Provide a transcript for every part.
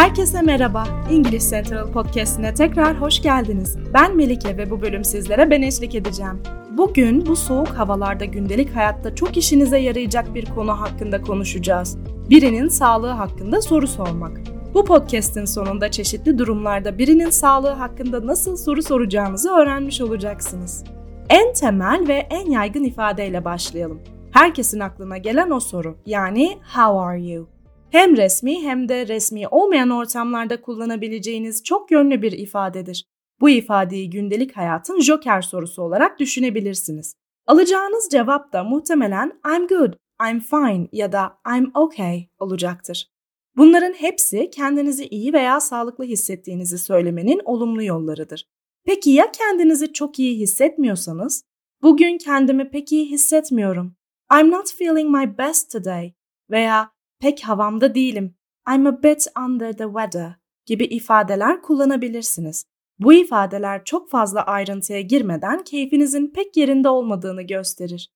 Herkese merhaba. İngiliz Central Podcast'ine tekrar hoş geldiniz. Ben Melike ve bu bölüm sizlere ben eşlik edeceğim. Bugün bu soğuk havalarda gündelik hayatta çok işinize yarayacak bir konu hakkında konuşacağız. Birinin sağlığı hakkında soru sormak. Bu podcast'in sonunda çeşitli durumlarda birinin sağlığı hakkında nasıl soru soracağınızı öğrenmiş olacaksınız. En temel ve en yaygın ifadeyle başlayalım. Herkesin aklına gelen o soru yani how are you? Hem resmi hem de resmi olmayan ortamlarda kullanabileceğiniz çok yönlü bir ifadedir. Bu ifadeyi gündelik hayatın joker sorusu olarak düşünebilirsiniz. Alacağınız cevap da muhtemelen I'm good, I'm fine ya da I'm okay olacaktır. Bunların hepsi kendinizi iyi veya sağlıklı hissettiğinizi söylemenin olumlu yollarıdır. Peki ya kendinizi çok iyi hissetmiyorsanız? Bugün kendimi pek iyi hissetmiyorum. I'm not feeling my best today veya pek havamda değilim. I'm a bit under the weather gibi ifadeler kullanabilirsiniz. Bu ifadeler çok fazla ayrıntıya girmeden keyfinizin pek yerinde olmadığını gösterir.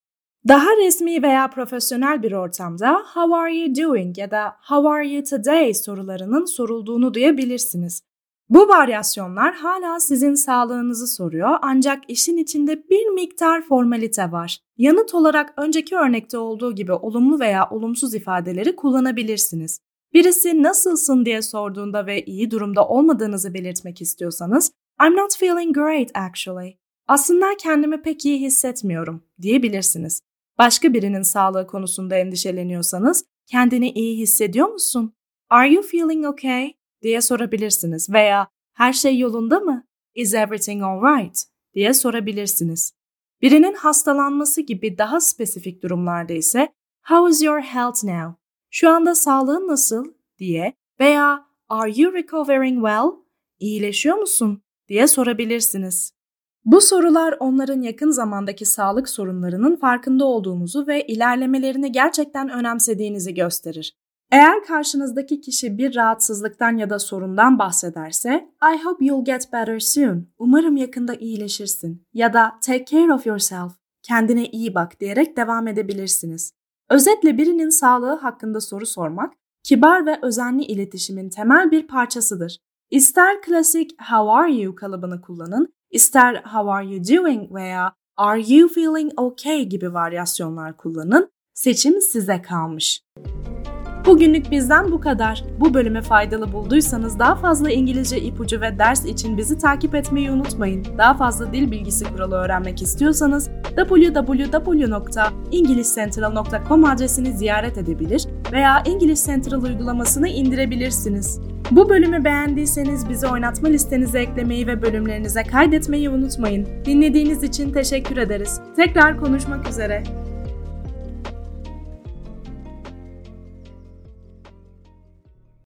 Daha resmi veya profesyonel bir ortamda how are you doing ya da how are you today sorularının sorulduğunu duyabilirsiniz. Bu varyasyonlar hala sizin sağlığınızı soruyor ancak işin içinde bir miktar formalite var. Yanıt olarak önceki örnekte olduğu gibi olumlu veya olumsuz ifadeleri kullanabilirsiniz. Birisi nasılsın diye sorduğunda ve iyi durumda olmadığınızı belirtmek istiyorsanız I'm not feeling great actually. Aslında kendimi pek iyi hissetmiyorum diyebilirsiniz. Başka birinin sağlığı konusunda endişeleniyorsanız kendini iyi hissediyor musun? Are you feeling okay? Diye sorabilirsiniz veya her şey yolunda mı? Is everything alright? diye sorabilirsiniz. Birinin hastalanması gibi daha spesifik durumlarda ise How is your health now? Şu anda sağlığın nasıl? diye veya Are you recovering well? İyileşiyor musun? diye sorabilirsiniz. Bu sorular onların yakın zamandaki sağlık sorunlarının farkında olduğunuzu ve ilerlemelerini gerçekten önemsediğinizi gösterir. Eğer karşınızdaki kişi bir rahatsızlıktan ya da sorundan bahsederse I hope you'll get better soon. Umarım yakında iyileşirsin. Ya da take care of yourself. Kendine iyi bak diyerek devam edebilirsiniz. Özetle birinin sağlığı hakkında soru sormak, kibar ve özenli iletişimin temel bir parçasıdır. İster klasik how are you kalıbını kullanın, ister how are you doing veya are you feeling okay gibi varyasyonlar kullanın, seçim size kalmış. Bugünlük bizden bu kadar. Bu bölümü faydalı bulduysanız daha fazla İngilizce ipucu ve ders için bizi takip etmeyi unutmayın. Daha fazla dil bilgisi kuralı öğrenmek istiyorsanız www.englishcentral.com adresini ziyaret edebilir veya English Central uygulamasını indirebilirsiniz. Bu bölümü beğendiyseniz bizi oynatma listenize eklemeyi ve bölümlerinize kaydetmeyi unutmayın. Dinlediğiniz için teşekkür ederiz. Tekrar konuşmak üzere.